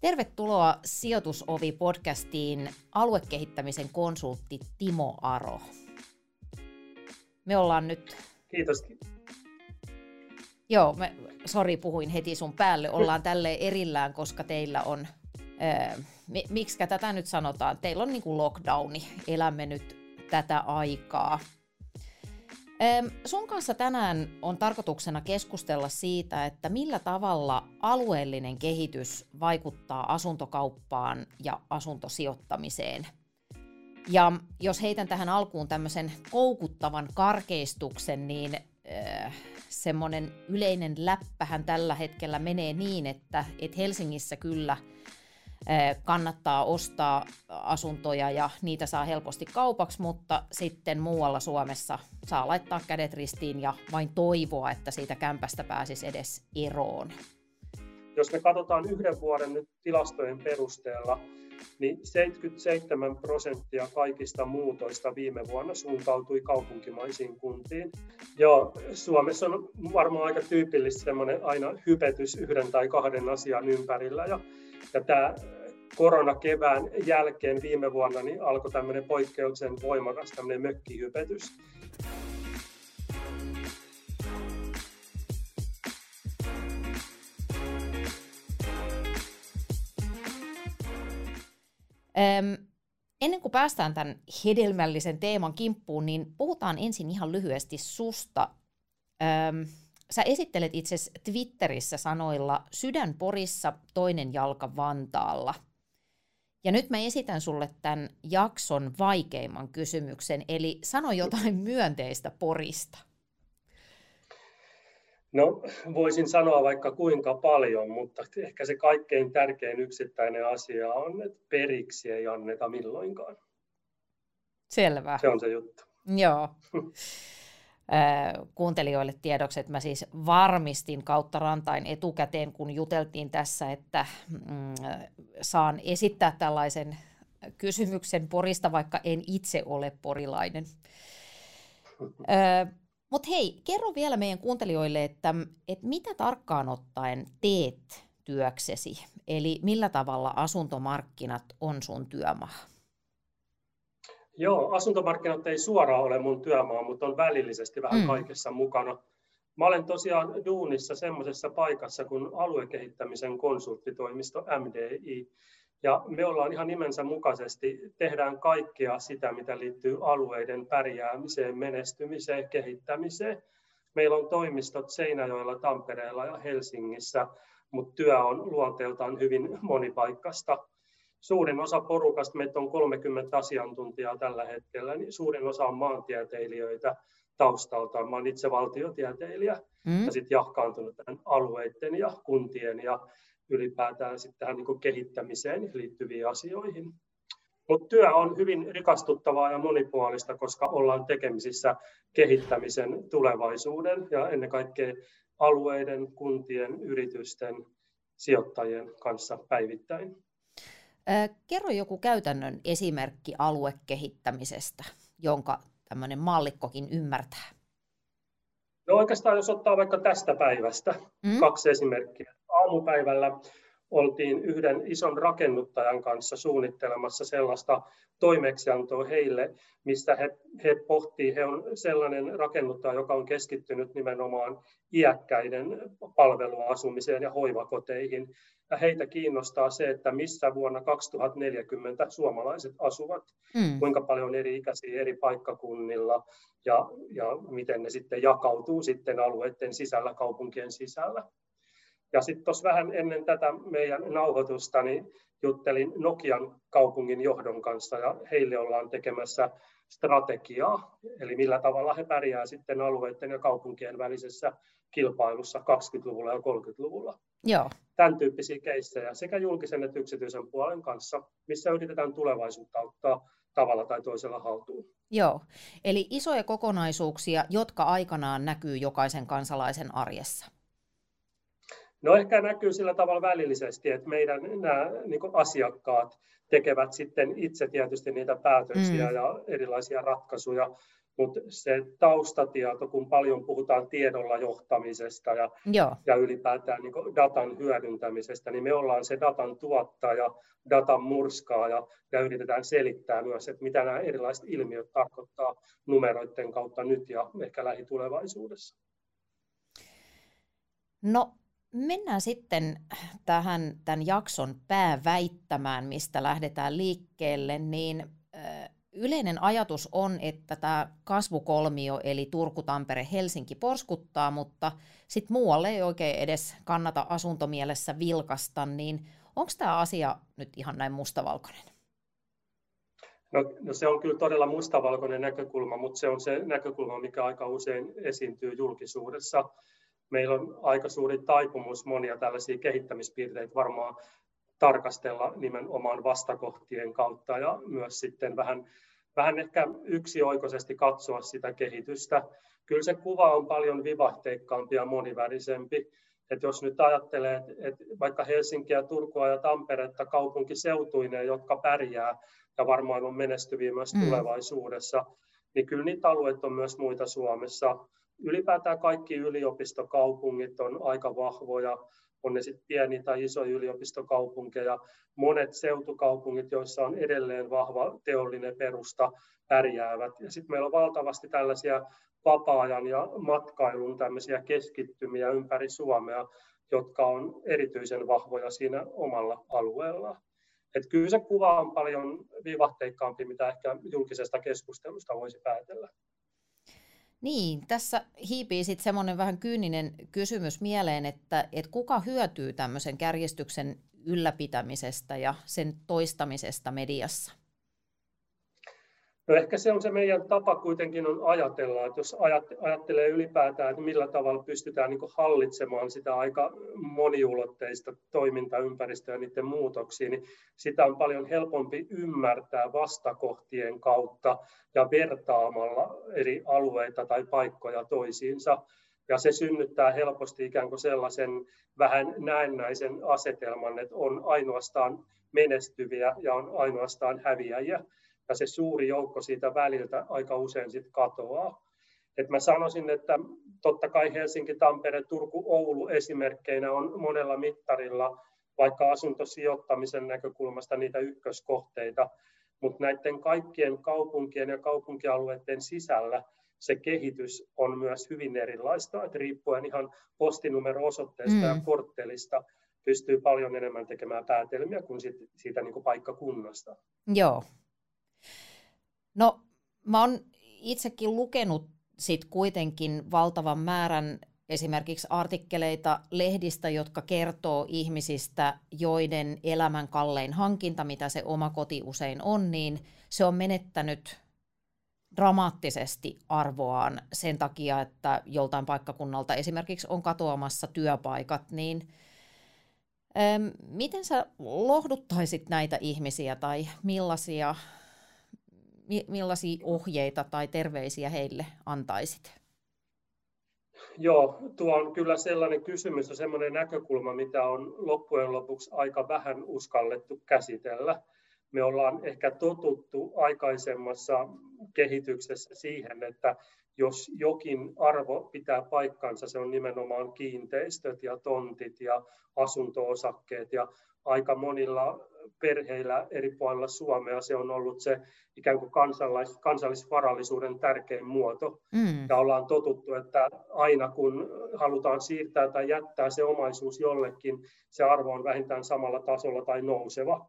Tervetuloa Sijoitusovi-podcastiin aluekehittämisen konsultti Timo Aro. Me ollaan nyt... Kiitos. Joo, me, sori, puhuin heti sun päälle. Ollaan tälle erillään, koska teillä on... Äh, miksi tätä nyt sanotaan? Teillä on niin kuin lockdowni. Elämme nyt tätä aikaa. Sun kanssa tänään on tarkoituksena keskustella siitä, että millä tavalla alueellinen kehitys vaikuttaa asuntokauppaan ja asuntosijoittamiseen. Ja jos heitän tähän alkuun tämmöisen koukuttavan karkeistuksen, niin äh, semmoinen yleinen läppähän tällä hetkellä menee niin, että, että Helsingissä kyllä – kannattaa ostaa asuntoja ja niitä saa helposti kaupaksi, mutta sitten muualla Suomessa saa laittaa kädet ristiin ja vain toivoa, että siitä kämpästä pääsisi edes eroon. Jos me katsotaan yhden vuoden nyt tilastojen perusteella, niin 77 prosenttia kaikista muutoista viime vuonna suuntautui kaupunkimaisiin kuntiin. Ja Suomessa on varmaan aika tyypillistä semmoinen aina hypetys yhden tai kahden asian ympärillä. Ja, ja tämä koronakevään jälkeen viime vuonna niin alkoi tämmöinen poikkeuksen voimakas tämmöinen mökkihypetys. Öm, ennen kuin päästään tämän hedelmällisen teeman kimppuun, niin puhutaan ensin ihan lyhyesti susta. Öm, sä esittelet itse Twitterissä sanoilla sydän Porissa, toinen jalka Vantaalla – ja nyt mä esitän sulle tämän jakson vaikeimman kysymyksen, eli sano jotain myönteistä Porista. No voisin sanoa vaikka kuinka paljon, mutta ehkä se kaikkein tärkein yksittäinen asia on, että periksi ei anneta milloinkaan. Selvä. Se on se juttu. Joo. kuuntelijoille tiedoksi, että mä siis varmistin kautta rantain etukäteen, kun juteltiin tässä, että mm, saan esittää tällaisen kysymyksen Porista, vaikka en itse ole porilainen. Mutta hei, kerro vielä meidän kuuntelijoille, että, että mitä tarkkaan ottaen teet työksesi, eli millä tavalla asuntomarkkinat on sun työmaa? Joo, asuntomarkkinat ei suoraan ole mun työmaa, mutta on välillisesti vähän mm. kaikessa mukana. Mä olen tosiaan duunissa semmoisessa paikassa kuin aluekehittämisen konsulttitoimisto MDI. Ja me ollaan ihan nimensä mukaisesti, tehdään kaikkea sitä, mitä liittyy alueiden pärjäämiseen, menestymiseen, kehittämiseen. Meillä on toimistot Seinäjoella, Tampereella ja Helsingissä, mutta työ on luonteeltaan hyvin monipaikkasta suurin osa porukasta, meitä on 30 asiantuntijaa tällä hetkellä, niin suurin osa on maantieteilijöitä taustalta. Mä olen itse valtiotieteilijä mm. ja sitten jahkaantunut tähän alueiden ja kuntien ja ylipäätään sitten tähän niin kehittämiseen liittyviin asioihin. Mutta työ on hyvin rikastuttavaa ja monipuolista, koska ollaan tekemisissä kehittämisen tulevaisuuden ja ennen kaikkea alueiden, kuntien, yritysten, sijoittajien kanssa päivittäin. Kerro joku käytännön esimerkki aluekehittämisestä, jonka tämmöinen mallikkokin ymmärtää. No oikeastaan jos ottaa vaikka tästä päivästä mm. kaksi esimerkkiä. Aamupäivällä oltiin yhden ison rakennuttajan kanssa suunnittelemassa sellaista toimeksiantoa heille, mistä he, he pohtii, he on sellainen rakennuttaja, joka on keskittynyt nimenomaan iäkkäiden palveluasumiseen ja hoivakoteihin. Ja heitä kiinnostaa se, että missä vuonna 2040 suomalaiset asuvat, mm. kuinka paljon eri ikäisiä eri paikkakunnilla ja, ja miten ne sitten jakautuu sitten alueiden sisällä, kaupunkien sisällä. Ja sitten tuossa vähän ennen tätä meidän nauhoitusta, niin juttelin Nokian kaupungin johdon kanssa ja heille ollaan tekemässä strategiaa, eli millä tavalla he pärjää sitten alueiden ja kaupunkien välisessä kilpailussa 20-luvulla ja 30-luvulla. Joo. Tämän tyyppisiä keissejä sekä julkisen että yksityisen puolen kanssa, missä yritetään tulevaisuutta ottaa tavalla tai toisella haltuun. Joo, eli isoja kokonaisuuksia, jotka aikanaan näkyy jokaisen kansalaisen arjessa. No ehkä näkyy sillä tavalla välillisesti, että meidän nämä niin asiakkaat tekevät sitten itse tietysti niitä päätöksiä mm. ja erilaisia ratkaisuja mutta se taustatieto, kun paljon puhutaan tiedolla johtamisesta ja, Joo. ja ylipäätään niin datan hyödyntämisestä, niin me ollaan se datan tuottaja, datan murskaaja ja yritetään selittää myös, että mitä nämä erilaiset ilmiöt tarkoittaa numeroiden kautta nyt ja ehkä lähitulevaisuudessa. No mennään sitten tähän tämän jakson pääväittämään, mistä lähdetään liikkeelle, niin yleinen ajatus on, että tämä kasvukolmio eli Turku, Tampere, Helsinki porskuttaa, mutta sitten muualle ei oikein edes kannata asuntomielessä vilkasta, niin onko tämä asia nyt ihan näin mustavalkoinen? No, no se on kyllä todella mustavalkoinen näkökulma, mutta se on se näkökulma, mikä aika usein esiintyy julkisuudessa. Meillä on aika suuri taipumus monia tällaisia kehittämispiirteitä varmaan tarkastella nimenomaan vastakohtien kautta ja myös sitten vähän, vähän ehkä yksioikoisesti katsoa sitä kehitystä. Kyllä se kuva on paljon vivahteikkaampi ja monivärisempi. että jos nyt ajattelee, että vaikka Helsinkiä, Turkua ja Tamperetta kaupunkiseutuineen, jotka pärjää ja varmaan on menestyviä myös mm. tulevaisuudessa, niin kyllä niitä alueita on myös muita Suomessa. Ylipäätään kaikki yliopistokaupungit on aika vahvoja on ne sitten pieni tai iso yliopistokaupunkeja, monet seutukaupungit, joissa on edelleen vahva teollinen perusta, pärjäävät. Ja sitten meillä on valtavasti tällaisia vapaa-ajan ja matkailun tämmöisiä keskittymiä ympäri Suomea, jotka on erityisen vahvoja siinä omalla alueella. Et kyllä se kuva on paljon vivahteikkaampi, mitä ehkä julkisesta keskustelusta voisi päätellä. Niin, tässä hiipii sitten semmoinen vähän kyyninen kysymys mieleen, että, että kuka hyötyy tämmöisen kärjestyksen ylläpitämisestä ja sen toistamisesta mediassa? No ehkä se on se meidän tapa kuitenkin on ajatella, että jos ajattelee ylipäätään, että millä tavalla pystytään niin hallitsemaan sitä aika moniulotteista toimintaympäristöä ja niiden muutoksia, niin sitä on paljon helpompi ymmärtää vastakohtien kautta ja vertaamalla eri alueita tai paikkoja toisiinsa. Ja se synnyttää helposti ikään kuin sellaisen vähän näennäisen asetelman, että on ainoastaan menestyviä ja on ainoastaan häviäjiä ja se suuri joukko siitä väliltä aika usein sitten katoaa. Et mä sanoisin, että totta kai Helsinki, Tampere, Turku, Oulu esimerkkeinä on monella mittarilla vaikka asuntosijoittamisen näkökulmasta niitä ykköskohteita, mutta näiden kaikkien kaupunkien ja kaupunkialueiden sisällä se kehitys on myös hyvin erilaista, että riippuen ihan postinumero-osoitteesta mm. ja korttelista pystyy paljon enemmän tekemään päätelmiä kuin siitä, siitä niin kuin paikkakunnasta. Joo, No, mä oon itsekin lukenut sit kuitenkin valtavan määrän esimerkiksi artikkeleita lehdistä, jotka kertoo ihmisistä, joiden elämän kallein hankinta, mitä se oma koti usein on, niin se on menettänyt dramaattisesti arvoaan sen takia, että joltain paikkakunnalta esimerkiksi on katoamassa työpaikat, niin miten sä lohduttaisit näitä ihmisiä tai millaisia millaisia ohjeita tai terveisiä heille antaisit? Joo, tuo on kyllä sellainen kysymys ja sellainen näkökulma, mitä on loppujen lopuksi aika vähän uskallettu käsitellä. Me ollaan ehkä totuttu aikaisemmassa kehityksessä siihen, että jos jokin arvo pitää paikkansa, se on nimenomaan kiinteistöt ja tontit ja asuntoosakkeet ja aika monilla perheillä eri puolilla Suomea se on ollut se ikään kuin kansallis, kansallisvarallisuuden tärkein muoto. Mm. Ja ollaan totuttu, että aina kun halutaan siirtää tai jättää se omaisuus jollekin, se arvo on vähintään samalla tasolla tai nouseva.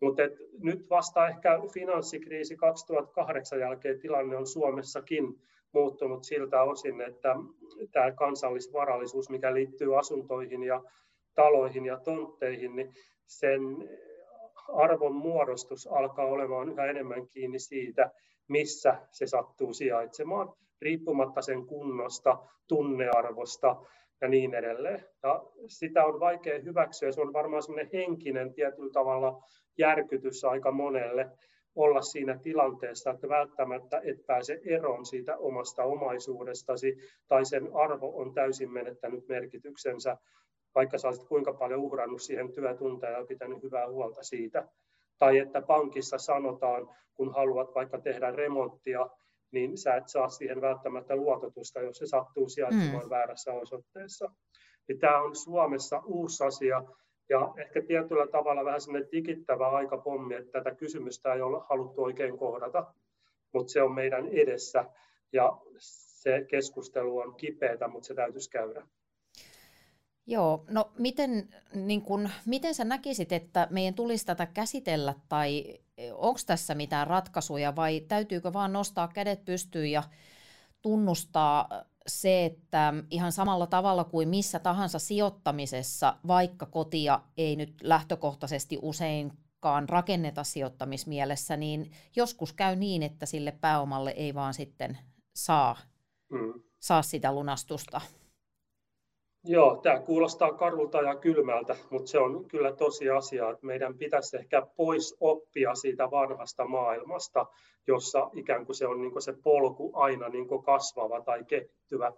Mutta nyt vasta ehkä finanssikriisi 2008 jälkeen tilanne on Suomessakin muuttunut siltä osin, että tämä kansallisvarallisuus, mikä liittyy asuntoihin ja taloihin ja tontteihin, niin sen arvon muodostus alkaa olemaan yhä enemmän kiinni siitä, missä se sattuu sijaitsemaan, riippumatta sen kunnosta, tunnearvosta ja niin edelleen. Ja sitä on vaikea hyväksyä, se on varmaan semmoinen henkinen tietyllä tavalla järkytys aika monelle olla siinä tilanteessa, että välttämättä et pääse eroon siitä omasta omaisuudestasi tai sen arvo on täysin menettänyt merkityksensä vaikka sä olisit kuinka paljon uhrannut siihen työtunteja ja pitänyt hyvää huolta siitä. Tai että pankissa sanotaan, kun haluat vaikka tehdä remonttia, niin sä et saa siihen välttämättä luototusta, jos se sattuu sijaitsemaan mm. väärässä osoitteessa. Niin tämä on Suomessa uusi asia, ja ehkä tietyllä tavalla vähän sellainen digittävä aikapommi, että tätä kysymystä ei ole haluttu oikein kohdata, mutta se on meidän edessä, ja se keskustelu on kipeätä, mutta se täytyisi käydä. Joo, no miten, niin kun, miten sä näkisit, että meidän tulisi tätä käsitellä tai onko tässä mitään ratkaisuja vai täytyykö vaan nostaa kädet pystyyn ja tunnustaa se, että ihan samalla tavalla kuin missä tahansa sijoittamisessa, vaikka kotia ei nyt lähtökohtaisesti useinkaan rakenneta sijoittamismielessä, niin joskus käy niin, että sille pääomalle ei vaan sitten saa, mm. saa sitä lunastusta. Joo, tämä kuulostaa karulta ja kylmältä, mutta se on kyllä tosi asia, että meidän pitäisi ehkä pois oppia siitä vanhasta maailmasta, jossa ikään kuin se on niin kuin se polku aina niin kuin kasvava tai kehittyvä.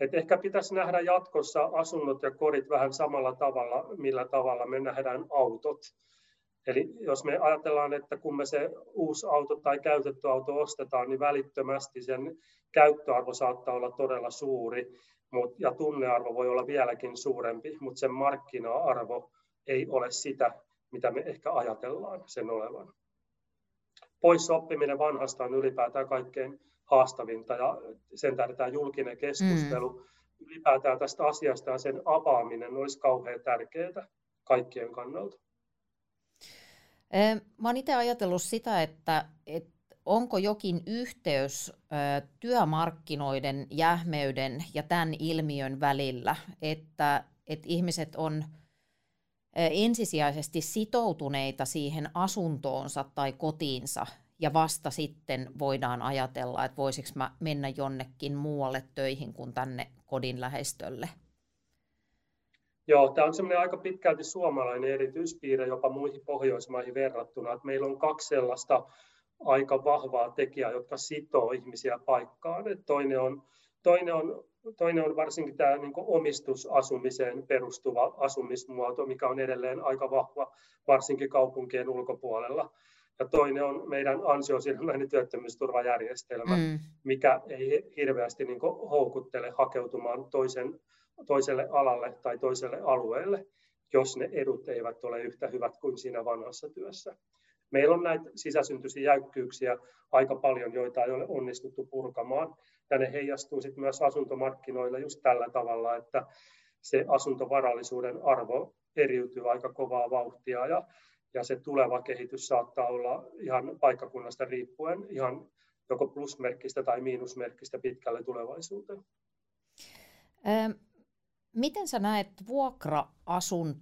Et ehkä pitäisi nähdä jatkossa asunnot ja kodit vähän samalla tavalla, millä tavalla me nähdään autot. Eli jos me ajatellaan, että kun me se uusi auto tai käytetty auto ostetaan, niin välittömästi sen käyttöarvo saattaa olla todella suuri mut, ja tunnearvo voi olla vieläkin suurempi, mutta sen markkina-arvo ei ole sitä, mitä me ehkä ajatellaan sen olevan. Pois oppiminen vanhasta on ylipäätään kaikkein haastavinta ja sen tähden tämä julkinen keskustelu mm. ylipäätään tästä asiasta ja sen avaaminen olisi kauhean tärkeää kaikkien kannalta. Mä olen itse ajatellut sitä, että, että onko jokin yhteys ö, työmarkkinoiden jähmeyden ja tämän ilmiön välillä, että, että ihmiset on ensisijaisesti sitoutuneita siihen asuntoonsa tai kotiinsa ja vasta sitten voidaan ajatella, että voisiko mä mennä jonnekin muualle töihin kuin tänne kodin lähestölle. Joo, tämä on semmoinen aika pitkälti suomalainen erityispiirre jopa muihin Pohjoismaihin verrattuna, että meillä on kaksi sellaista aika vahvaa tekijää, jotka sitoo ihmisiä paikkaan. Et toinen, on, toinen, on, toinen on varsinkin tämä niin omistusasumiseen perustuva asumismuoto, mikä on edelleen aika vahva, varsinkin kaupunkien ulkopuolella. Ja toinen on meidän ansiosidonnainen työttömyysturvajärjestelmä, mm. mikä ei hirveästi niin houkuttele hakeutumaan toisen, toiselle alalle tai toiselle alueelle, jos ne edut eivät ole yhtä hyvät kuin siinä vanhassa työssä. Meillä on näitä sisäsyntyisiä jäykkyyksiä aika paljon, joita ei ole onnistuttu purkamaan, ja ne heijastuu sitten myös asuntomarkkinoilla just tällä tavalla, että se asuntovarallisuuden arvo eriytyy aika kovaa vauhtia, ja, ja se tuleva kehitys saattaa olla ihan paikkakunnasta riippuen ihan joko plusmerkkistä tai miinusmerkkistä pitkälle tulevaisuuteen. Miten sä näet vuokra-asun,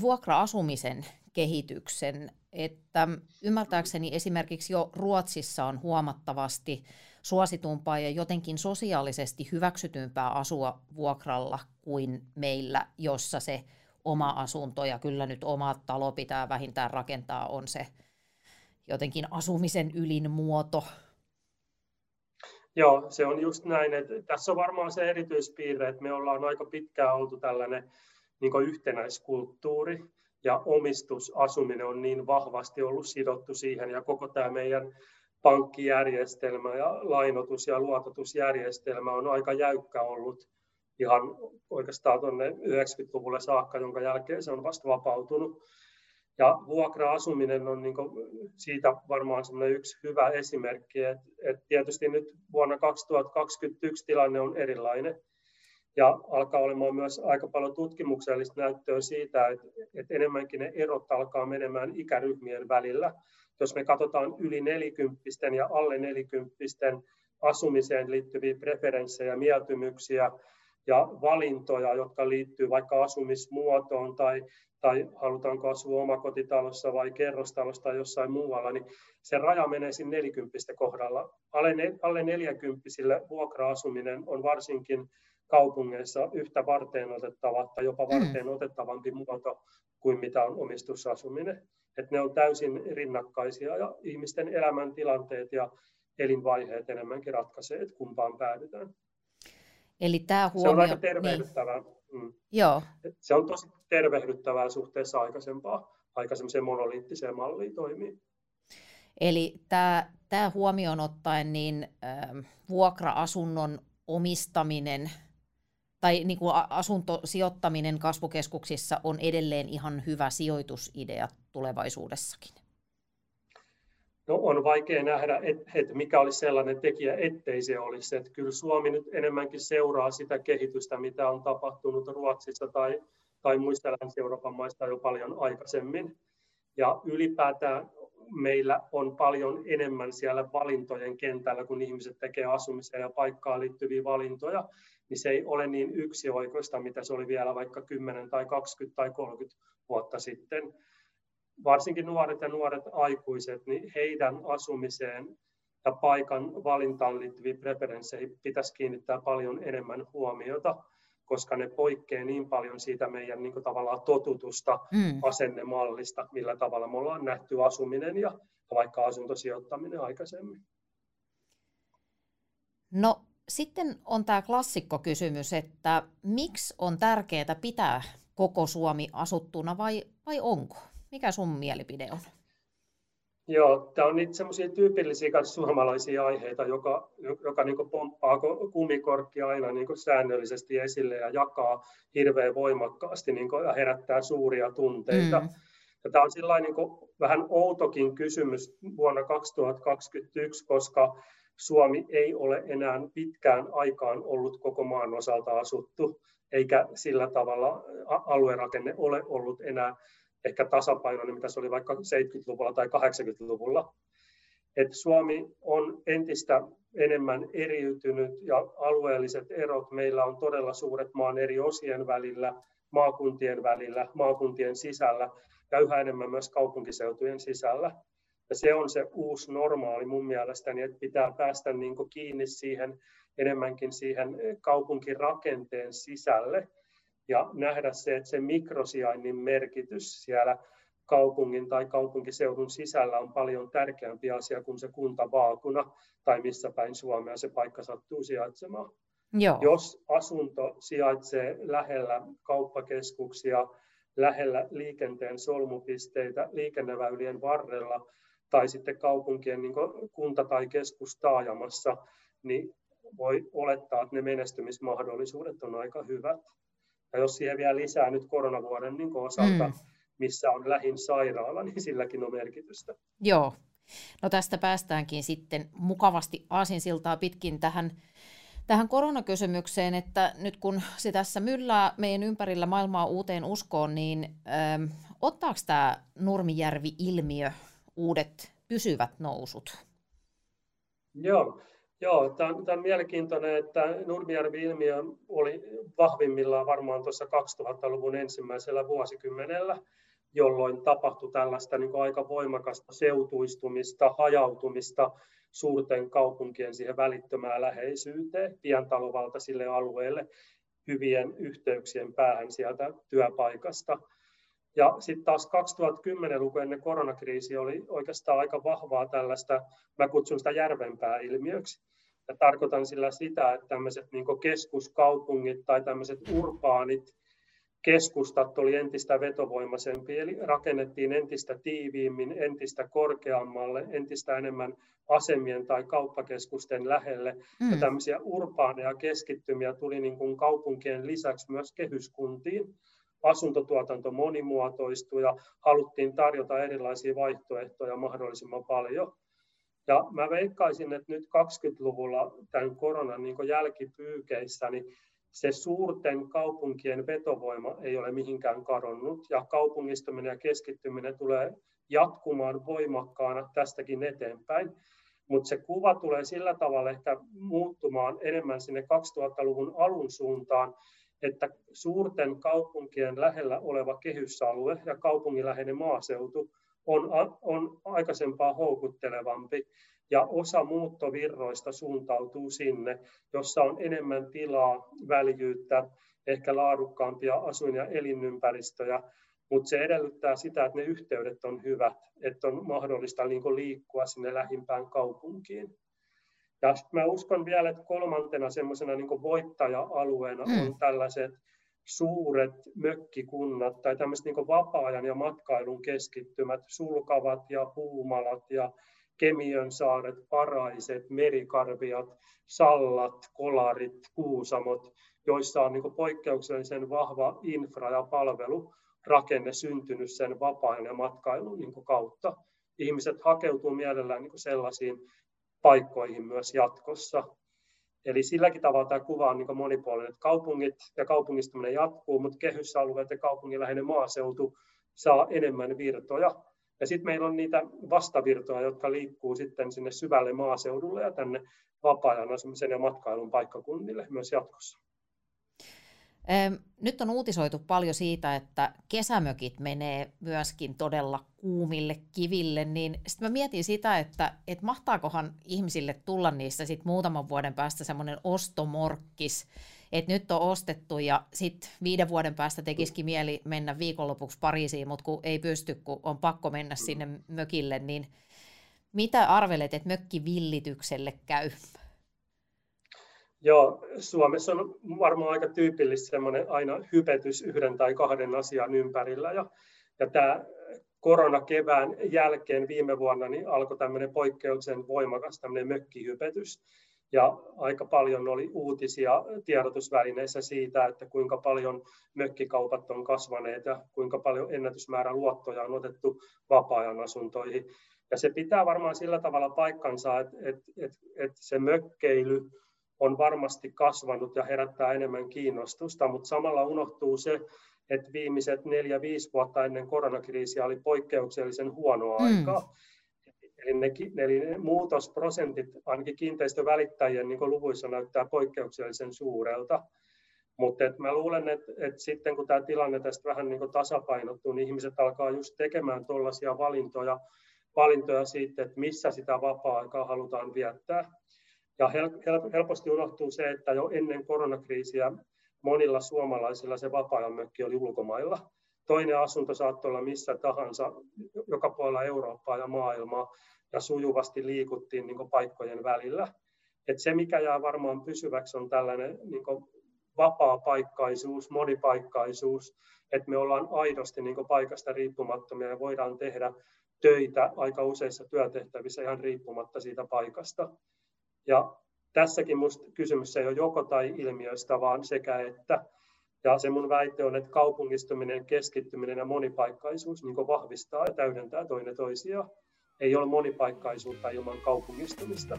vuokra-asumisen kehityksen että ymmärtääkseni esimerkiksi jo Ruotsissa on huomattavasti suositumpaa ja jotenkin sosiaalisesti hyväksytympää asua vuokralla kuin meillä, jossa se oma asunto ja kyllä nyt oma talo pitää vähintään rakentaa on se jotenkin asumisen ylin muoto. Joo, se on just näin. Että tässä on varmaan se erityispiirre, että me ollaan aika pitkään oltu tällainen niin yhtenäiskulttuuri, ja omistusasuminen on niin vahvasti ollut sidottu siihen ja koko tämä meidän pankkijärjestelmä ja lainotus- ja luototusjärjestelmä on aika jäykkä ollut ihan oikeastaan tuonne 90-luvulle saakka, jonka jälkeen se on vasta vapautunut. Ja vuokra-asuminen on niin siitä varmaan yksi hyvä esimerkki, että, että tietysti nyt vuonna 2021 tilanne on erilainen. Ja alkaa olemaan myös aika paljon tutkimuksellista näyttöä siitä, että, että enemmänkin ne erot alkaa menemään ikäryhmien välillä. Jos me katsotaan yli nelikymppisten ja alle nelikymppisten asumiseen liittyviä preferenssejä, mieltymyksiä ja valintoja, jotka liittyy vaikka asumismuotoon tai, tai halutaanko asua omakotitalossa vai kerrostalossa tai jossain muualla, niin se raja menee sinne nelikymppisten kohdalla. Alle, alle neljäkymppisille vuokra-asuminen on varsinkin kaupungeissa yhtä varten otettava tai jopa mm. varten otettavampi muoto kuin mitä on omistusasuminen. Että ne on täysin rinnakkaisia ja ihmisten elämäntilanteet ja elinvaiheet enemmänkin ratkaisee, että kumpaan päädytään. Eli tämä huomio... Se on aika tervehdyttävää. Niin. Mm. Joo. Se on tosi tervehdyttävää suhteessa aikaisempaan, aikaisempaan monoliittiseen malliin toimii. Eli tämä, tämä huomioon ottaen, niin äh, vuokra-asunnon omistaminen tai niin kuin asuntosijoittaminen kasvukeskuksissa on edelleen ihan hyvä sijoitusidea tulevaisuudessakin? No on vaikea nähdä, että et mikä olisi sellainen tekijä, ettei se olisi. Et kyllä Suomi nyt enemmänkin seuraa sitä kehitystä, mitä on tapahtunut Ruotsissa tai, tai muista Länsi-Euroopan maista jo paljon aikaisemmin. Ja ylipäätään meillä on paljon enemmän siellä valintojen kentällä, kun ihmiset tekee asumiseen ja paikkaan liittyviä valintoja, niin se ei ole niin yksioikoista, mitä se oli vielä vaikka 10 tai 20 tai 30 vuotta sitten. Varsinkin nuoret ja nuoret aikuiset, niin heidän asumiseen ja paikan valintaan liittyviin preferensseihin pitäisi kiinnittää paljon enemmän huomiota, koska ne poikkeaa niin paljon siitä meidän niin kuin, tavallaan totutusta mm. asennemallista, millä tavalla me ollaan nähty asuminen ja vaikka asuntosijoittaminen aikaisemmin. No sitten on tämä klassikkokysymys, että miksi on tärkeää pitää koko Suomi asuttuna vai, vai onko? Mikä sun mielipide on? Joo, tämä on niitä semmoisia tyypillisiä suomalaisia aiheita, joka, joka niin pomppaa kumikorkkia aina niin säännöllisesti esille ja jakaa hirveän voimakkaasti niin ja herättää suuria tunteita. Mm. Ja tämä on niin vähän outokin kysymys vuonna 2021, koska Suomi ei ole enää pitkään aikaan ollut koko maan osalta asuttu, eikä sillä tavalla aluerakenne ole ollut enää ehkä tasapainoinen, mitä se oli vaikka 70-luvulla tai 80-luvulla. Et Suomi on entistä enemmän eriytynyt ja alueelliset erot meillä on todella suuret maan eri osien välillä, maakuntien välillä, maakuntien sisällä ja yhä enemmän myös kaupunkiseutujen sisällä. Ja se on se uusi normaali mun mielestäni, että pitää päästä niin kiinni siihen enemmänkin siihen kaupunkirakenteen sisälle ja nähdä se, että se mikrosijainnin merkitys siellä kaupungin tai kaupunkiseudun sisällä on paljon tärkeämpi asia kuin se kuntavaakuna tai missä päin Suomea se paikka sattuu sijaitsemaan. Joo. Jos asunto sijaitsee lähellä kauppakeskuksia, lähellä liikenteen solmupisteitä, liikenneväylien varrella tai sitten kaupunkien niin kunta- tai keskustaajamassa, niin voi olettaa, että ne menestymismahdollisuudet on aika hyvät. Ja jos siihen vielä lisää nyt koronavuoden niin osalta, mm. missä on lähin sairaala, niin silläkin on merkitystä. Joo. No tästä päästäänkin sitten mukavasti aasinsiltaa pitkin tähän, tähän koronakysymykseen, että nyt kun se tässä myllää meidän ympärillä maailmaa uuteen uskoon, niin ähm, ottaako tämä Nurmijärvi-ilmiö uudet pysyvät nousut? Joo, Joo, tämä on, tämä on mielenkiintoinen, että Nurmijärvi-ilmiö oli vahvimmillaan varmaan tuossa 2000-luvun ensimmäisellä vuosikymmenellä, jolloin tapahtui tällaista niin kuin aika voimakasta seutuistumista, hajautumista suurten kaupunkien siihen välittömään läheisyyteen, pientalovaltaisille alueille, hyvien yhteyksien päähän sieltä työpaikasta. Ja sitten taas 2010-luku ennen koronakriisi oli oikeastaan aika vahvaa tällaista, mä kutsun sitä järvenpää ilmiöksi. Ja tarkoitan sillä sitä, että tämmöiset niin keskuskaupungit tai tämmöiset urbaanit keskustat oli entistä vetovoimaisempi, eli rakennettiin entistä tiiviimmin, entistä korkeammalle, entistä enemmän asemien tai kauppakeskusten lähelle. Mm. Ja tämmöisiä urbaaneja keskittymiä tuli niin kuin kaupunkien lisäksi myös kehyskuntiin asuntotuotanto monimuotoistui ja haluttiin tarjota erilaisia vaihtoehtoja mahdollisimman paljon. Ja mä veikkaisin, että nyt 20-luvulla tämän koronan niin jälkipyykeissä, niin se suurten kaupunkien vetovoima ei ole mihinkään kadonnut ja kaupungistuminen ja keskittyminen tulee jatkumaan voimakkaana tästäkin eteenpäin. Mutta se kuva tulee sillä tavalla ehkä muuttumaan enemmän sinne 2000-luvun alun suuntaan, että suurten kaupunkien lähellä oleva kehysalue ja kaupungiläheinen maaseutu on, on aikaisempaa houkuttelevampi ja osa muuttovirroista suuntautuu sinne, jossa on enemmän tilaa, väljyyttä, ehkä laadukkaampia asuin- ja elinympäristöjä, mutta se edellyttää sitä, että ne yhteydet on hyvät, että on mahdollista niin liikkua sinne lähimpään kaupunkiin. Ja mä uskon vielä, että kolmantena semmoisena niin voittaja-alueena mm. on tällaiset suuret mökkikunnat tai tämmöiset niin vapaa-ajan ja matkailun keskittymät, sulkavat ja puumalat ja Kemiön saaret, Paraiset, Merikarviat, Sallat, Kolarit, Kuusamot, joissa on niin poikkeuksellisen vahva infra- ja palvelurakenne syntynyt sen vapaan ja matkailun niin kautta. Ihmiset hakeutuu mielellään niin sellaisiin paikkoihin myös jatkossa. Eli silläkin tavalla tämä kuva on niin monipuolinen, että kaupungit ja kaupungistuminen jatkuu, mutta kehysalueet ja kaupungin läheinen maaseutu saa enemmän virtoja. Ja sitten meillä on niitä vastavirtoja, jotka liikkuu sitten sinne syvälle maaseudulle ja tänne vapaa-ajan asumisen ja matkailun paikkakunnille myös jatkossa. Nyt on uutisoitu paljon siitä, että kesämökit menee myöskin todella kuumille kiville, niin sitten mä mietin sitä, että, että mahtaakohan ihmisille tulla niistä sit muutaman vuoden päästä semmoinen ostomorkkis, että nyt on ostettu ja sitten viiden vuoden päästä tekisikin mieli mennä viikonlopuksi Pariisiin, mutta kun ei pysty, kun on pakko mennä sinne mökille, niin mitä arvelet, että mökkivillitykselle käy? Joo, Suomessa on varmaan aika tyypillistä semmoinen aina hypetys yhden tai kahden asian ympärillä. Ja, ja tämä koronakevään jälkeen viime vuonna niin alkoi tämmöinen poikkeuksen voimakas tämmöinen mökkihypetys. Ja aika paljon oli uutisia tiedotusvälineissä siitä, että kuinka paljon mökkikaupat on kasvaneet ja kuinka paljon ennätysmäärä luottoja on otettu vapaa-ajan asuntoihin. Ja se pitää varmaan sillä tavalla paikkansa, että, että, että, että se mökkeily on varmasti kasvanut ja herättää enemmän kiinnostusta, mutta samalla unohtuu se, että viimeiset neljä, viisi vuotta ennen koronakriisiä oli poikkeuksellisen huonoa mm. aikaa. Eli ne, eli ne muutosprosentit ainakin kiinteistövälittäjien niin luvuissa näyttää poikkeuksellisen suurelta. Mutta mä luulen, että et sitten kun tämä tilanne tästä vähän niin tasapainottuu, niin ihmiset alkaa just tekemään tuollaisia valintoja, valintoja siitä, että missä sitä vapaa-aikaa halutaan viettää. Ja helposti unohtuu se, että jo ennen koronakriisiä monilla suomalaisilla se vapaa mökki oli ulkomailla. Toinen asunto saattoi olla missä tahansa, joka puolella Eurooppaa ja maailmaa, ja sujuvasti liikuttiin niin paikkojen välillä. Et se, mikä jää varmaan pysyväksi, on tällainen niin vapaa-paikkaisuus, monipaikkaisuus, että me ollaan aidosti niin paikasta riippumattomia ja voidaan tehdä töitä aika useissa työtehtävissä ihan riippumatta siitä paikasta. Ja tässäkin minusta kysymys ei ole joko tai ilmiöistä, vaan sekä että. Ja se mun väite on, että kaupungistuminen, keskittyminen ja monipaikkaisuus niin vahvistaa ja täydentää toinen toisiaan. Ei ole monipaikkaisuutta ilman kaupungistumista.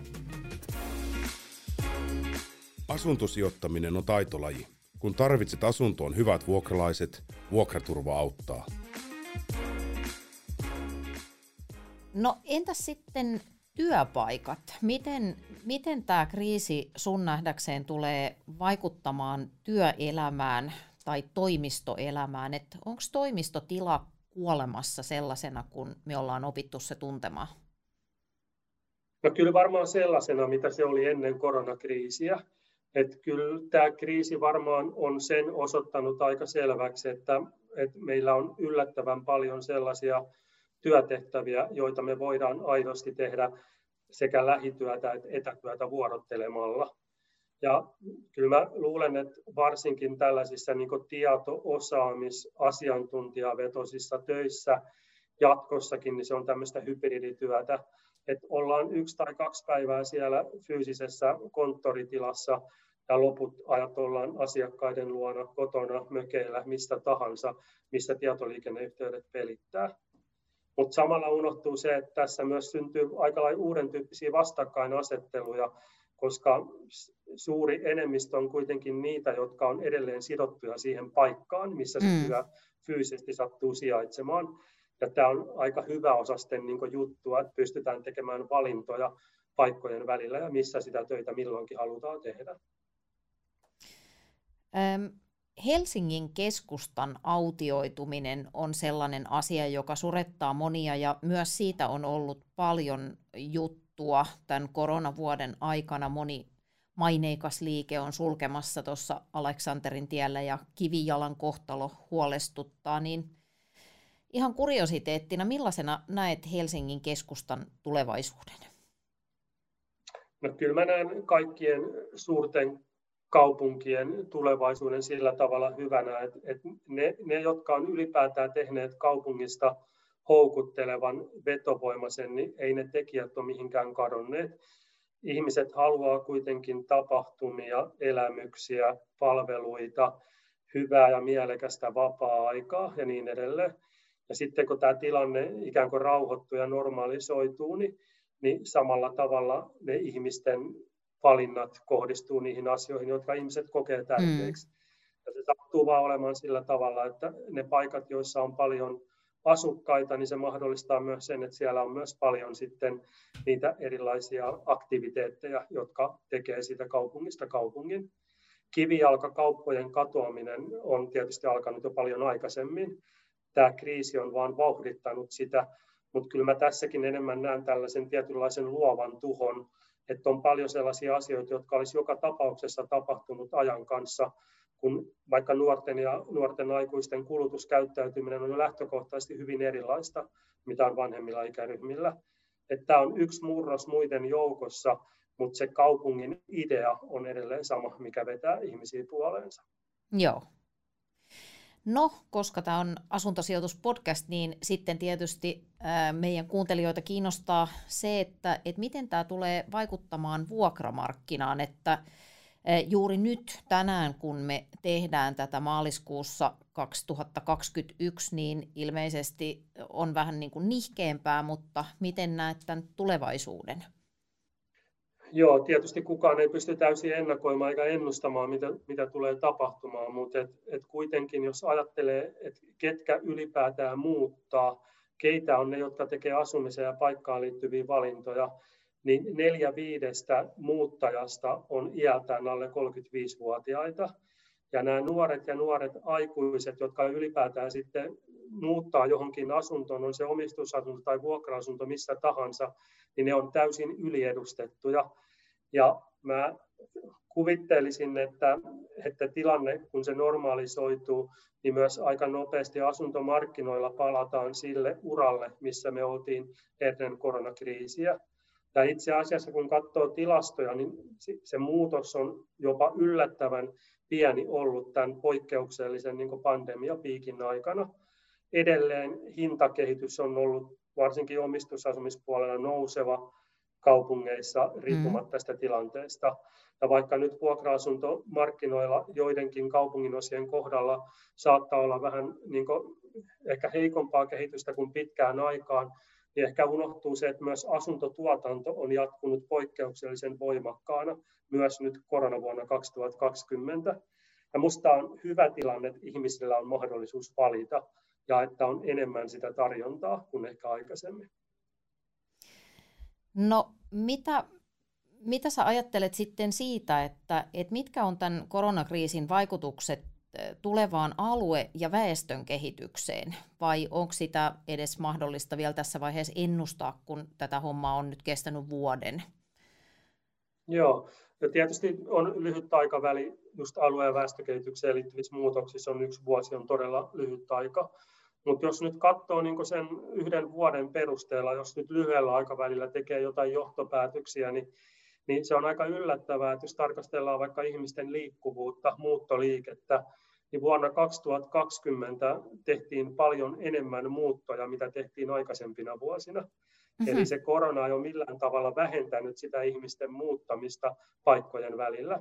Asuntosijoittaminen on taitolaji. Kun tarvitset asuntoon hyvät vuokralaiset, vuokraturva auttaa. No entäs sitten työpaikat. Miten, miten tämä kriisi sun nähdäkseen tulee vaikuttamaan työelämään tai toimistoelämään? Onko toimistotila kuolemassa sellaisena, kun me ollaan opittu se tuntemaan? No kyllä varmaan sellaisena, mitä se oli ennen koronakriisiä. Että kyllä tämä kriisi varmaan on sen osoittanut aika selväksi, että, että meillä on yllättävän paljon sellaisia työtehtäviä, joita me voidaan aidosti tehdä sekä lähityötä että etätyötä vuorottelemalla. Ja kyllä mä luulen, että varsinkin tällaisissa niin tieto-, osaamis-, asiantuntijavetoisissa töissä jatkossakin niin se on tämmöistä hybridityötä, että ollaan yksi tai kaksi päivää siellä fyysisessä konttoritilassa ja loput ajat ollaan asiakkaiden luona, kotona, mökeillä, mistä tahansa, missä tietoliikenneyhteydet pelittää. Mutta samalla unohtuu se, että tässä myös syntyy aika lailla uuden tyyppisiä vastakkainasetteluja, koska suuri enemmistö on kuitenkin niitä, jotka on edelleen sidottuja siihen paikkaan, missä se mm. työ fyysisesti sattuu sijaitsemaan. Ja tämä on aika hyvä osasten niin juttua, että pystytään tekemään valintoja paikkojen välillä ja missä sitä töitä milloinkin halutaan tehdä. Ähm, Helsingin keskustan autioituminen on sellainen asia, joka surettaa monia ja myös siitä on ollut paljon juttua tämän koronavuoden aikana. Moni maineikas liike on sulkemassa tuossa Aleksanterin tiellä ja kivijalan kohtalo huolestuttaa, niin ihan kuriositeettina, millaisena näet Helsingin keskustan tulevaisuuden? No, kyllä mä näen kaikkien suurten kaupunkien tulevaisuuden sillä tavalla hyvänä, että, että ne, ne, jotka on ylipäätään tehneet kaupungista houkuttelevan, vetovoimaisen, niin ei ne tekijät ole mihinkään kadonneet. Ihmiset haluaa kuitenkin tapahtumia, elämyksiä, palveluita, hyvää ja mielekästä vapaa-aikaa ja niin edelleen. Ja sitten kun tämä tilanne ikään kuin rauhoittuu ja normalisoituu, niin, niin samalla tavalla ne ihmisten valinnat kohdistuu niihin asioihin, jotka ihmiset kokee tärkeiksi. Mm. Ja se sattuu vaan olemaan sillä tavalla, että ne paikat, joissa on paljon asukkaita, niin se mahdollistaa myös sen, että siellä on myös paljon sitten niitä erilaisia aktiviteetteja, jotka tekee siitä kaupungista kaupungin. Kivijalkakauppojen katoaminen on tietysti alkanut jo paljon aikaisemmin. Tämä kriisi on vaan vauhdittanut sitä, mutta kyllä mä tässäkin enemmän näen tällaisen tietynlaisen luovan tuhon, että on paljon sellaisia asioita, jotka olisi joka tapauksessa tapahtunut ajan kanssa, kun vaikka nuorten ja nuorten aikuisten kulutuskäyttäytyminen on jo lähtökohtaisesti hyvin erilaista, mitä on vanhemmilla ikäryhmillä. Että tämä on yksi murros muiden joukossa, mutta se kaupungin idea on edelleen sama, mikä vetää ihmisiä puoleensa. Joo. No, koska tämä on asuntosijoituspodcast, niin sitten tietysti meidän kuuntelijoita kiinnostaa se, että, että miten tämä tulee vaikuttamaan vuokramarkkinaan, että Juuri nyt tänään, kun me tehdään tätä maaliskuussa 2021, niin ilmeisesti on vähän niin kuin nihkeämpää, mutta miten näet tämän tulevaisuuden? Joo, tietysti kukaan ei pysty täysin ennakoimaan eikä ennustamaan, mitä, mitä tulee tapahtumaan, mutta et, et kuitenkin jos ajattelee, että ketkä ylipäätään muuttaa, keitä on ne, jotka tekee asumiseen ja paikkaan liittyviä valintoja, niin neljä viidestä muuttajasta on iältään alle 35-vuotiaita. Ja nämä nuoret ja nuoret aikuiset, jotka ylipäätään sitten muuttaa johonkin asuntoon, on se omistusasunto tai vuokra-asunto missä tahansa, niin ne on täysin yliedustettuja. Ja mä kuvittelisin, että, että tilanne, kun se normalisoituu, niin myös aika nopeasti asuntomarkkinoilla palataan sille uralle, missä me oltiin ennen koronakriisiä. Ja itse asiassa kun katsoo tilastoja, niin se muutos on jopa yllättävän pieni ollut tämän poikkeuksellisen niin pandemiapiikin aikana. Edelleen hintakehitys on ollut varsinkin omistusasumispuolella nouseva kaupungeissa riippumatta tästä tilanteesta. Ja vaikka nyt vuokra-asuntomarkkinoilla joidenkin kaupunginosien kohdalla saattaa olla vähän niin ehkä heikompaa kehitystä kuin pitkään aikaan, niin ehkä unohtuu se, että myös asuntotuotanto on jatkunut poikkeuksellisen voimakkaana myös nyt koronavuonna 2020. Ja minusta on hyvä tilanne, että ihmisillä on mahdollisuus valita ja että on enemmän sitä tarjontaa kuin ehkä aikaisemmin. No mitä, mitä sä ajattelet sitten siitä, että, että mitkä on tämän koronakriisin vaikutukset tulevaan alue- ja väestön kehitykseen, vai onko sitä edes mahdollista vielä tässä vaiheessa ennustaa, kun tätä hommaa on nyt kestänyt vuoden? Joo, ja tietysti on lyhyt aikaväli just alue- ja väestökehitykseen liittyvissä muutoksissa on yksi vuosi on todella lyhyt aika. Mutta jos nyt katsoo niin sen yhden vuoden perusteella, jos nyt lyhyellä aikavälillä tekee jotain johtopäätöksiä, niin, niin se on aika yllättävää, että jos tarkastellaan vaikka ihmisten liikkuvuutta, muuttoliikettä, niin vuonna 2020 tehtiin paljon enemmän muuttoja, mitä tehtiin aikaisempina vuosina. Mm-hmm. Eli se korona ei ole millään tavalla vähentänyt sitä ihmisten muuttamista paikkojen välillä.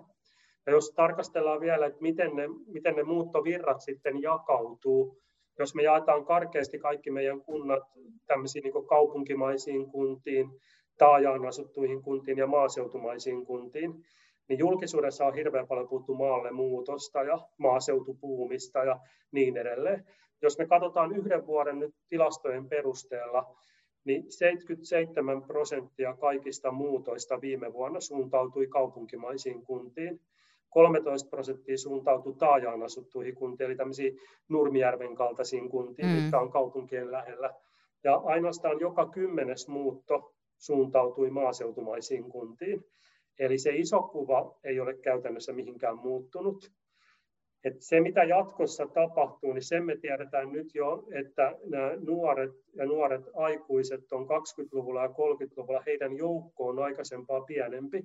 Ja jos tarkastellaan vielä, että miten ne, miten ne muuttovirrat sitten jakautuu, jos me jaetaan karkeasti kaikki meidän kunnat tämmöisiin niin kaupunkimaisiin kuntiin, taajaan asuttuihin kuntiin ja maaseutumaisiin kuntiin, niin julkisuudessa on hirveän paljon puhuttu maalle muutosta ja maaseutupuumista ja niin edelleen. Jos me katsotaan yhden vuoden nyt tilastojen perusteella, niin 77 prosenttia kaikista muutoista viime vuonna suuntautui kaupunkimaisiin kuntiin. 13 prosenttia suuntautui taajaan asuttuihin kuntiin, eli tämmöisiin Nurmijärven kaltaisiin kuntiin, mm. mitkä on kaupunkien lähellä. Ja ainoastaan joka kymmenes muutto suuntautui maaseutumaisiin kuntiin. Eli se iso kuva ei ole käytännössä mihinkään muuttunut. Et se, mitä jatkossa tapahtuu, niin sen me tiedetään nyt jo, että nämä nuoret ja nuoret aikuiset on 20-luvulla ja 30-luvulla, heidän joukko on aikaisempaa pienempi.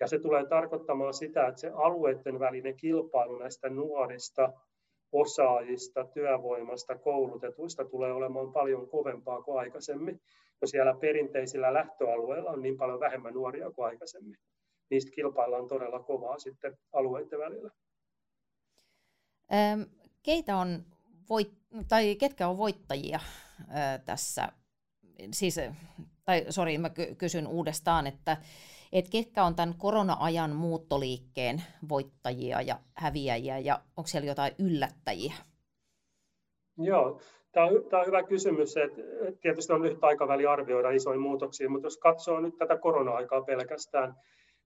Ja se tulee tarkoittamaan sitä, että se alueiden välinen kilpailu näistä nuorista osaajista, työvoimasta, koulutetuista tulee olemaan paljon kovempaa kuin aikaisemmin, kun siellä perinteisillä lähtöalueilla on niin paljon vähemmän nuoria kuin aikaisemmin. Niistä kilpaillaan todella kovaa sitten alueiden välillä. Keitä on voit, tai ketkä on voittajia tässä? Siis, tai sori, mä kysyn uudestaan, että että ketkä on tämän korona-ajan muuttoliikkeen voittajia ja häviäjiä ja onko siellä jotain yllättäjiä? Joo, tämä on, tämä on hyvä kysymys. Että tietysti on lyhyt aikaväli arvioida isoja muutoksia, mutta jos katsoo nyt tätä korona-aikaa pelkästään,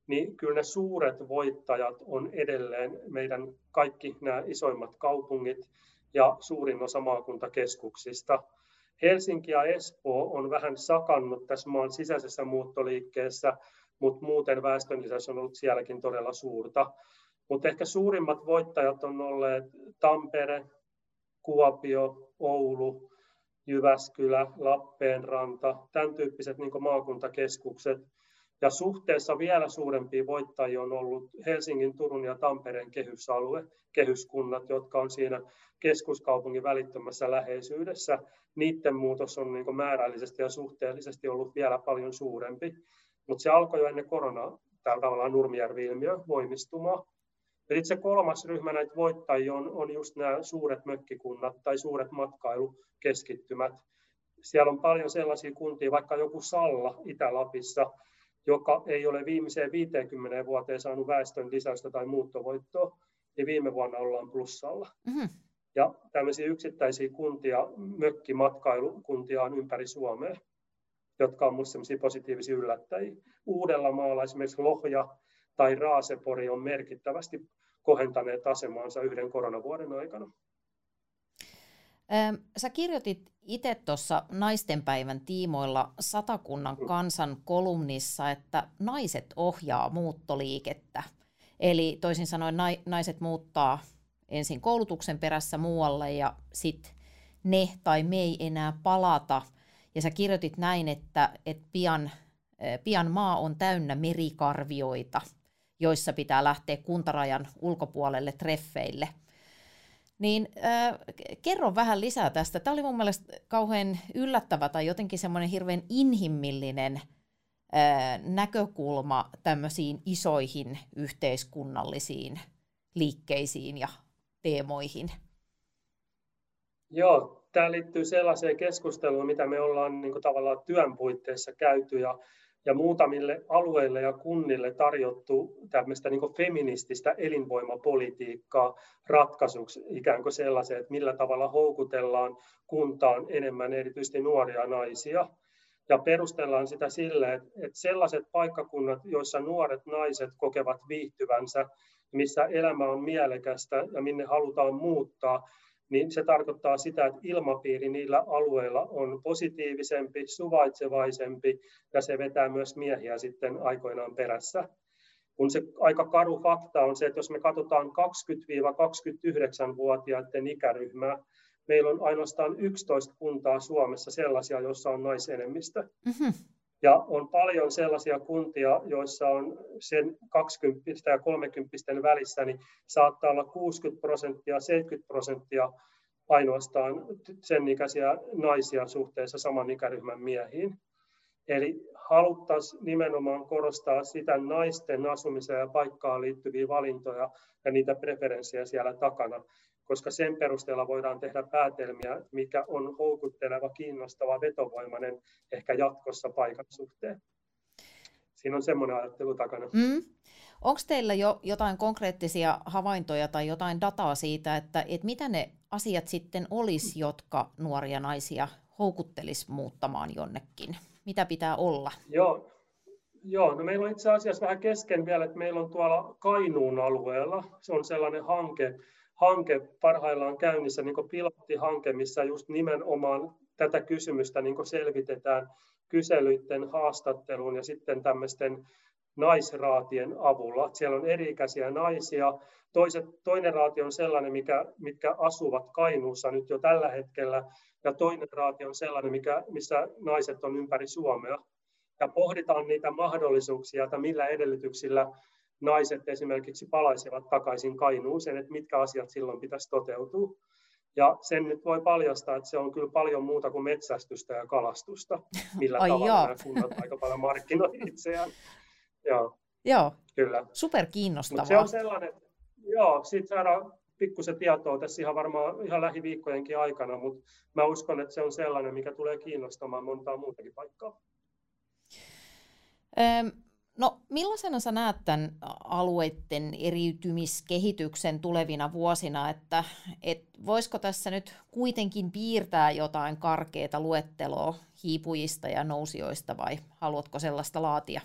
niin kyllä ne suuret voittajat on edelleen meidän kaikki nämä isoimmat kaupungit ja suurin osa maakuntakeskuksista. Helsinki ja Espoo on vähän sakannut tässä maan sisäisessä muuttoliikkeessä, mutta muuten väestön lisäys on ollut sielläkin todella suurta. Mutta ehkä suurimmat voittajat on olleet Tampere, Kuopio, Oulu, Jyväskylä, Lappeenranta, tämän tyyppiset niin maakuntakeskukset. Ja suhteessa vielä suurempia voittajia on ollut Helsingin, Turun ja Tampereen kehysalue, kehyskunnat, jotka on siinä keskuskaupungin välittömässä läheisyydessä. Niiden muutos on niin määrällisesti ja suhteellisesti ollut vielä paljon suurempi. Mutta se alkoi jo ennen koronaa, tämä tavallaan Nurmijärvi-ilmiö voimistumaan. Ja sitten se kolmas ryhmä näitä voittajia on, on just nämä suuret mökkikunnat tai suuret matkailukeskittymät. Siellä on paljon sellaisia kuntia, vaikka joku Salla Itä-Lapissa, joka ei ole viimeiseen 50 vuoteen saanut väestön lisäystä tai muuttovoittoa, niin viime vuonna ollaan plussalla. Mm-hmm. Ja tämmöisiä yksittäisiä kuntia, mökkimatkailukuntia on ympäri Suomea jotka on minusta positiivisia yllättäjiä. Uudella maalla esimerkiksi Lohja tai Raasepori on merkittävästi kohentaneet asemaansa yhden koronavuoden aikana. Sä kirjoitit itse tuossa naistenpäivän tiimoilla Satakunnan mm. kansan kolumnissa, että naiset ohjaa muuttoliikettä. Eli toisin sanoen naiset muuttaa ensin koulutuksen perässä muualle ja sitten ne tai me ei enää palata – ja sä kirjoitit näin, että, että pian, pian maa on täynnä merikarvioita, joissa pitää lähteä kuntarajan ulkopuolelle treffeille. Niin äh, kerro vähän lisää tästä. Tämä oli mun mielestä kauhean yllättävä tai jotenkin semmoinen hirveän inhimillinen äh, näkökulma tämmöisiin isoihin yhteiskunnallisiin liikkeisiin ja teemoihin. Joo, tämä liittyy sellaiseen keskusteluun, mitä me ollaan niin kuin tavallaan työn puitteissa käyty ja, ja muutamille alueille ja kunnille tarjottu tämmöistä niin kuin feminististä elinvoimapolitiikkaa ratkaisuksi ikään kuin sellaiseen, että millä tavalla houkutellaan kuntaan enemmän erityisesti nuoria naisia. Ja perustellaan sitä sille, että, että sellaiset paikkakunnat, joissa nuoret naiset kokevat viihtyvänsä, missä elämä on mielekästä ja minne halutaan muuttaa, niin se tarkoittaa sitä, että ilmapiiri niillä alueilla on positiivisempi, suvaitsevaisempi ja se vetää myös miehiä sitten aikoinaan perässä. Kun se aika karu fakta on se, että jos me katsotaan 20-29-vuotiaiden ikäryhmää, meillä on ainoastaan 11 kuntaa Suomessa sellaisia, joissa on naisenemmistö. Mm-hmm. Ja on paljon sellaisia kuntia, joissa on sen 20 ja 30 välissä, niin saattaa olla 60 prosenttia, 70 prosenttia ainoastaan sen ikäisiä naisia suhteessa saman ikäryhmän miehiin. Eli haluttaisiin nimenomaan korostaa sitä naisten asumiseen ja paikkaan liittyviä valintoja ja niitä preferenssejä siellä takana, koska sen perusteella voidaan tehdä päätelmiä, mikä on houkutteleva, kiinnostava, vetovoimainen ehkä jatkossa paikan suhteen. Siinä on semmoinen ajattelu takana. Mm. Onko teillä jo jotain konkreettisia havaintoja tai jotain dataa siitä, että, että mitä ne asiat sitten olisi, jotka nuoria naisia houkuttelisi muuttamaan jonnekin? Mitä pitää olla? Joo, Joo, no meillä on itse asiassa vähän kesken vielä, että meillä on tuolla Kainuun alueella, se on sellainen hanke, hanke parhaillaan käynnissä, niin pilottihanke, missä just nimenomaan tätä kysymystä niin selvitetään kyselyiden, haastattelun ja sitten tämmöisten naisraatien avulla. Siellä on eri-ikäisiä naisia. Toiset, toinen raati on sellainen, mikä, mitkä asuvat Kainuussa nyt jo tällä hetkellä, ja toinen raati on sellainen, mikä, missä naiset on ympäri Suomea. Ja pohditaan niitä mahdollisuuksia, että millä edellytyksillä naiset esimerkiksi palaisivat takaisin Kainuuseen, että mitkä asiat silloin pitäisi toteutua. Ja sen nyt voi paljastaa, että se on kyllä paljon muuta kuin metsästystä ja kalastusta, millä Ai tavalla joo. nämä kunnat aika paljon markkinoi itseään. Joo, joo. kyllä. super kiinnostavaa. se on sellainen, joo, siitä saadaan pikkusen tietoa tässä ihan varmaan ihan lähiviikkojenkin aikana, mutta mä uskon, että se on sellainen, mikä tulee kiinnostamaan montaa muutakin paikkaa. Öm, no millaisena sä näet tämän alueiden eriytymiskehityksen tulevina vuosina, että et voisiko tässä nyt kuitenkin piirtää jotain karkeata luetteloa hiipujista ja nousijoista vai haluatko sellaista laatia?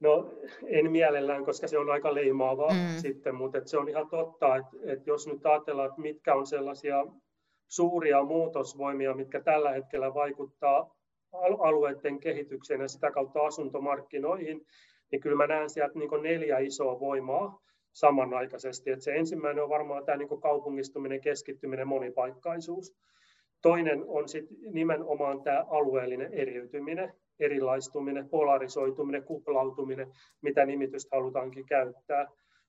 No en mielellään, koska se on aika leimaavaa mm. sitten, mutta se on ihan totta, että, että jos nyt ajatellaan, että mitkä on sellaisia suuria muutosvoimia, mitkä tällä hetkellä vaikuttaa alueiden kehitykseen ja sitä kautta asuntomarkkinoihin, niin kyllä mä näen sieltä niin neljä isoa voimaa samanaikaisesti. että se ensimmäinen on varmaan tämä niin kaupungistuminen, keskittyminen, monipaikkaisuus. Toinen on sitten nimenomaan tämä alueellinen eriytyminen, erilaistuminen, polarisoituminen, kuplautuminen, mitä nimitystä halutaankin käyttää.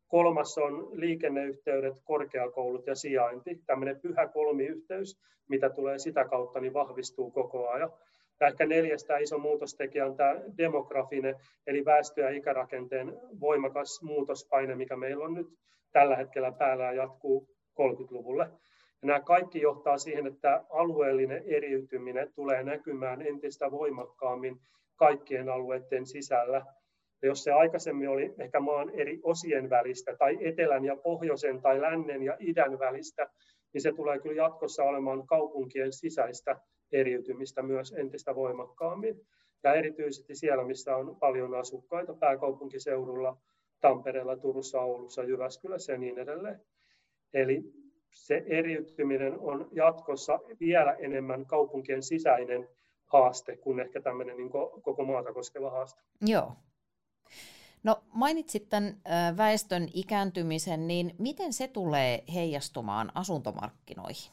Kolmas on liikenneyhteydet, korkeakoulut ja sijainti. Tämmöinen pyhä kolmiyhteys, mitä tulee sitä kautta, niin vahvistuu koko ajan. Ja ehkä neljästä iso muutostekijä on tämä demografinen, eli väestö- ja ikärakenteen voimakas muutospaine, mikä meillä on nyt tällä hetkellä päällä ja jatkuu 30-luvulle. Ja nämä kaikki johtaa siihen, että alueellinen eriytyminen tulee näkymään entistä voimakkaammin kaikkien alueiden sisällä. Ja jos se aikaisemmin oli ehkä maan eri osien välistä tai etelän ja pohjoisen tai lännen ja idän välistä, niin se tulee kyllä jatkossa olemaan kaupunkien sisäistä eriytymistä myös entistä voimakkaammin. Ja erityisesti siellä, missä on paljon asukkaita pääkaupunkiseudulla, Tampereella, Turussa, Oulussa, Jyväskylässä ja niin edelleen. Eli se eriytyminen on jatkossa vielä enemmän kaupunkien sisäinen haaste kuin ehkä tämmöinen niin koko maata koskeva haaste. Joo. No mainitsit tämän väestön ikääntymisen, niin miten se tulee heijastumaan asuntomarkkinoihin?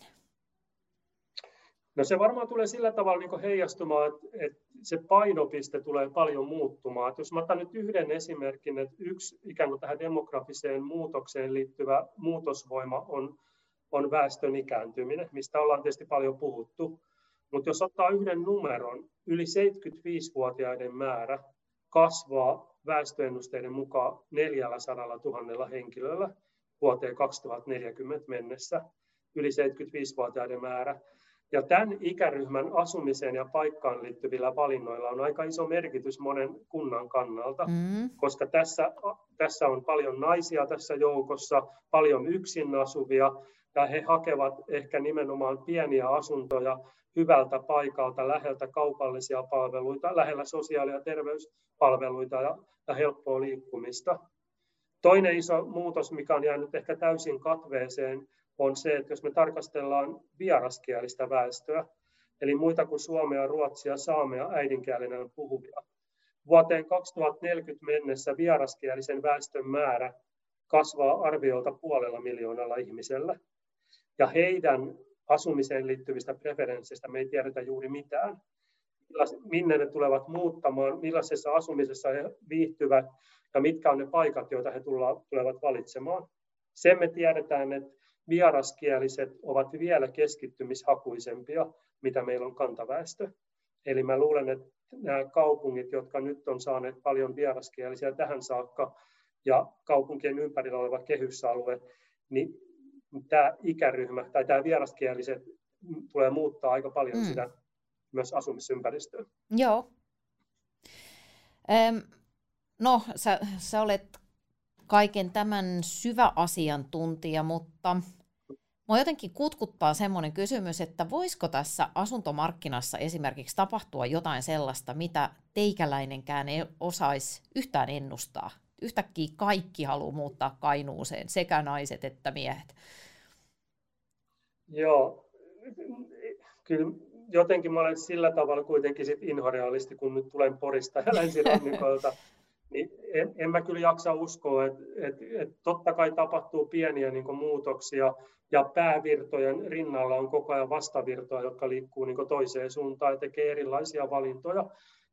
No se varmaan tulee sillä tavalla niin heijastumaan, että, että se painopiste tulee paljon muuttumaan. Että jos mä otan nyt yhden esimerkin, että yksi ikään kuin tähän demografiseen muutokseen liittyvä muutosvoima on on väestön ikääntyminen, mistä ollaan tietysti paljon puhuttu. Mutta jos ottaa yhden numeron, yli 75-vuotiaiden määrä kasvaa väestöennusteiden mukaan 400 000 henkilöllä vuoteen 2040 mennessä, yli 75-vuotiaiden määrä. Ja tämän ikäryhmän asumiseen ja paikkaan liittyvillä valinnoilla on aika iso merkitys monen kunnan kannalta, mm. koska tässä, tässä on paljon naisia tässä joukossa, paljon yksin asuvia, ja he hakevat ehkä nimenomaan pieniä asuntoja hyvältä paikalta, läheltä kaupallisia palveluita, lähellä sosiaali- ja terveyspalveluita ja, ja helppoa liikkumista. Toinen iso muutos, mikä on jäänyt ehkä täysin katveeseen, on se, että jos me tarkastellaan vieraskielistä väestöä, eli muita kuin suomea, ruotsia, saamea äidinkielenä puhuvia. Vuoteen 2040 mennessä vieraskielisen väestön määrä kasvaa arviolta puolella miljoonalla ihmisellä ja heidän asumiseen liittyvistä preferensseistä me ei tiedetä juuri mitään. Minne ne tulevat muuttamaan, millaisessa asumisessa he viihtyvät ja mitkä on ne paikat, joita he tulevat valitsemaan. Sen me tiedetään, että vieraskieliset ovat vielä keskittymishakuisempia, mitä meillä on kantaväestö. Eli mä luulen, että nämä kaupungit, jotka nyt on saaneet paljon vieraskielisiä tähän saakka, ja kaupunkien ympärillä oleva kehysalue, niin tämä ikäryhmä tai tämä vieraskieliset tulee muuttaa aika paljon mm. sitä myös asumisympäristöä. Joo. Öm, no, sä, sä olet kaiken tämän syvä asiantuntija, mutta Mua jotenkin kutkuttaa semmoinen kysymys, että voisiko tässä asuntomarkkinassa esimerkiksi tapahtua jotain sellaista, mitä teikäläinenkään ei osaisi yhtään ennustaa. Yhtäkkiä kaikki haluaa muuttaa Kainuuseen, sekä naiset että miehet. Joo, kyllä jotenkin mä olen sillä tavalla kuitenkin sit inhorealisti, kun nyt tulen Porista ja länsirannikolta, niin en, en mä kyllä jaksa uskoa, että et, et totta kai tapahtuu pieniä niin muutoksia, ja päävirtojen rinnalla on koko ajan vastavirtoja, jotka liikkuu niin toiseen suuntaan ja tekee erilaisia valintoja.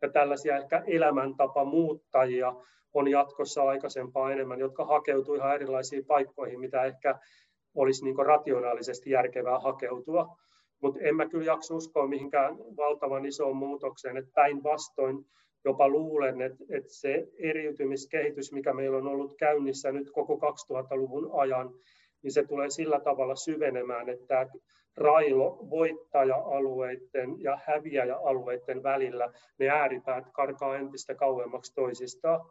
Ja tällaisia ehkä elämäntapamuuttajia on jatkossa aikaisempaa enemmän, jotka hakeutuu ihan erilaisiin paikkoihin, mitä ehkä olisi niin rationaalisesti järkevää hakeutua. Mutta en mä kyllä jaksa uskoa mihinkään valtavan isoon muutokseen, että päinvastoin jopa luulen, että, että se eriytymiskehitys, mikä meillä on ollut käynnissä nyt koko 2000-luvun ajan, niin se tulee sillä tavalla syvenemään, että railo voittaja-alueiden ja häviäjä-alueiden välillä ne ääripäät karkaa entistä kauemmaksi toisistaan.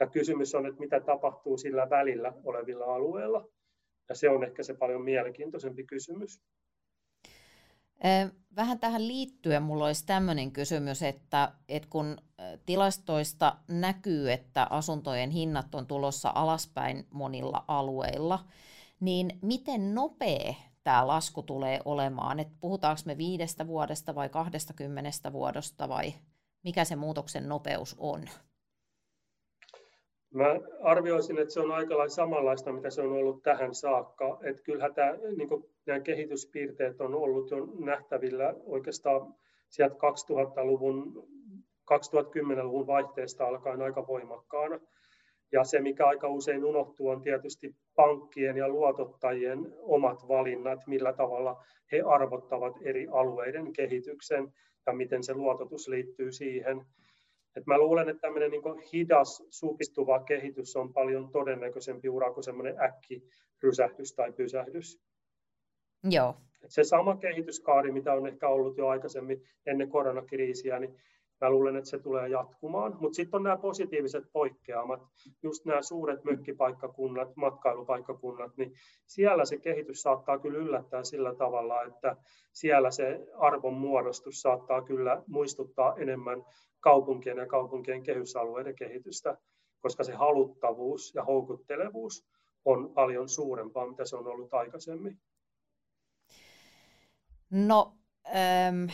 Ja kysymys on, että mitä tapahtuu sillä välillä olevilla alueilla. Ja se on ehkä se paljon mielenkiintoisempi kysymys. Vähän tähän liittyen mulla olisi tämmöinen kysymys, että, että kun tilastoista näkyy, että asuntojen hinnat on tulossa alaspäin monilla alueilla, niin miten nopea tämä lasku tulee olemaan? Et puhutaanko me viidestä vuodesta vai kahdesta vuodesta vai mikä se muutoksen nopeus on? Mä arvioisin, että se on aika lailla samanlaista, mitä se on ollut tähän saakka. Että kyllähän tämä, niin nämä kehityspiirteet on ollut jo nähtävillä oikeastaan sieltä 2000-luvun, 2010-luvun vaihteesta alkaen aika voimakkaana. Ja se, mikä aika usein unohtuu, on tietysti pankkien ja luotottajien omat valinnat, millä tavalla he arvottavat eri alueiden kehityksen ja miten se luototus liittyy siihen. Et mä luulen, että tämmöinen niin hidas, supistuva kehitys on paljon todennäköisempi ura kuin semmoinen äkki rysähdys tai pysähdys. Joo. Et se sama kehityskaari, mitä on ehkä ollut jo aikaisemmin ennen koronakriisiä, niin Mä luulen, että se tulee jatkumaan. Mutta sitten on nämä positiiviset poikkeamat, just nämä suuret mökkipaikkakunnat, matkailupaikkakunnat, niin siellä se kehitys saattaa kyllä yllättää sillä tavalla, että siellä se arvon muodostus saattaa kyllä muistuttaa enemmän kaupunkien ja kaupunkien kehysalueiden kehitystä, koska se haluttavuus ja houkuttelevuus on paljon suurempaa, mitä se on ollut aikaisemmin. No, ähm,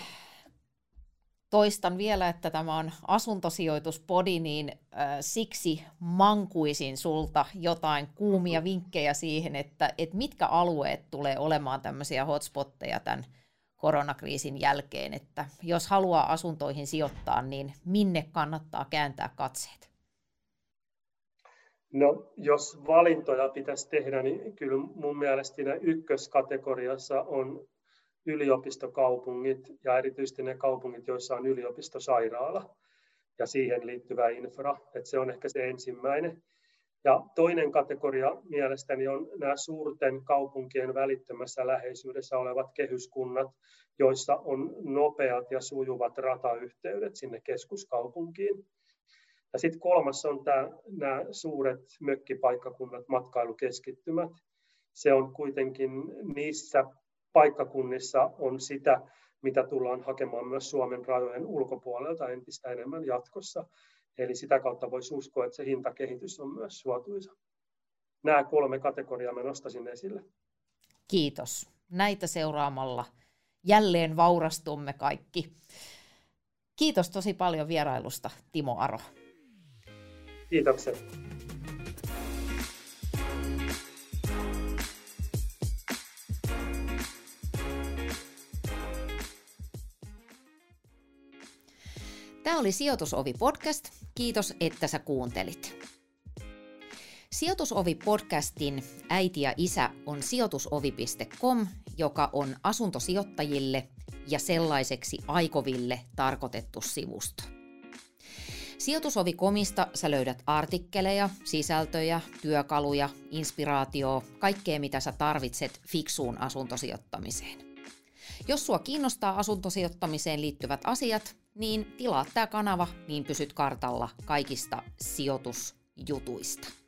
toistan vielä, että tämä on asuntosijoituspodi, niin äh, siksi mankuisin sulta jotain kuumia vinkkejä siihen, että, että mitkä alueet tulee olemaan tämmöisiä hotspotteja tämän koronakriisin jälkeen, että jos haluaa asuntoihin sijoittaa, niin minne kannattaa kääntää katseet? No, jos valintoja pitäisi tehdä, niin kyllä mun mielestä ykköskategoriassa on yliopistokaupungit ja erityisesti ne kaupungit, joissa on yliopistosairaala ja siihen liittyvä infra. Että se on ehkä se ensimmäinen. Ja toinen kategoria mielestäni on nämä suurten kaupunkien välittömässä läheisyydessä olevat kehyskunnat, joissa on nopeat ja sujuvat ratayhteydet sinne keskuskaupunkiin. Ja sitten kolmas on tämä, nämä suuret mökkipaikkakunnat, matkailukeskittymät. Se on kuitenkin niissä paikkakunnissa on sitä, mitä tullaan hakemaan myös Suomen rajojen ulkopuolelta entistä enemmän jatkossa. Eli sitä kautta voisi uskoa, että se hintakehitys on myös suotuisa. Nämä kolme kategoriaa mä nostasin esille. Kiitos. Näitä seuraamalla jälleen vaurastumme kaikki. Kiitos tosi paljon vierailusta, Timo Aro. Kiitokset. Tämä oli Sijoitusovi-podcast. Kiitos, että sä kuuntelit. Sijoitusovi-podcastin äiti ja isä on sijoitusovi.com, joka on asuntosijoittajille ja sellaiseksi aikoville tarkoitettu sivusto. Sijoitusovi.comista sä löydät artikkeleja, sisältöjä, työkaluja, inspiraatioa, kaikkea mitä sä tarvitset fiksuun asuntosijoittamiseen. Jos sua kiinnostaa asuntosijoittamiseen liittyvät asiat, niin tilaa tämä kanava, niin pysyt kartalla kaikista sijoitusjutuista.